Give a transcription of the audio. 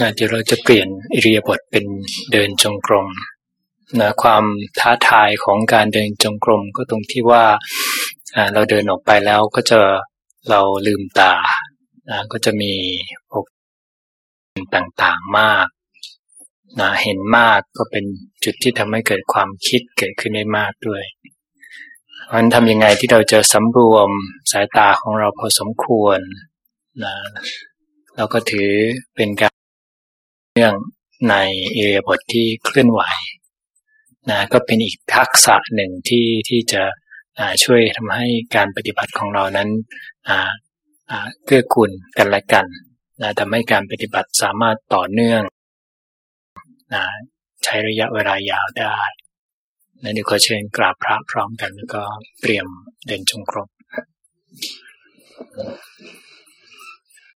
นะเดี๋ยวเราจะเปลี่ยนอิริยาบถเป็นเดินจงกรมนะความท้าทายของการเดินจงกรมก็ตรงที่ว่าเราเดินออกไปแล้วก็จะเราลืมตานะก็จะมีพวกต่างๆมากนะเห็นมากก็เป็นจุดที่ทำให้เกิดความคิดเกิดขึ้นได้มากด้วยเพราะนั้นทำยังไงที่เราจะสำรวมสายตาของเราพอสมควรนะเราก็ถือเป็นการ เรื่องในเอเรียบทที่เคลื่อนไหวนะก็เป็นอีกทักษะหนึ่งที่ที่จะช่วยทำให้การปฏิบัติของเรานั้นเกื้อกูลกันและกันนะทำให้การปฏิบัติสามารถต่อเนื่องนะใช้ระยะเวลายาวได้นะเดี๋ยวขอเชิญกราบพระพร้อมกันแล้วก็เตรียมเดินจงกรม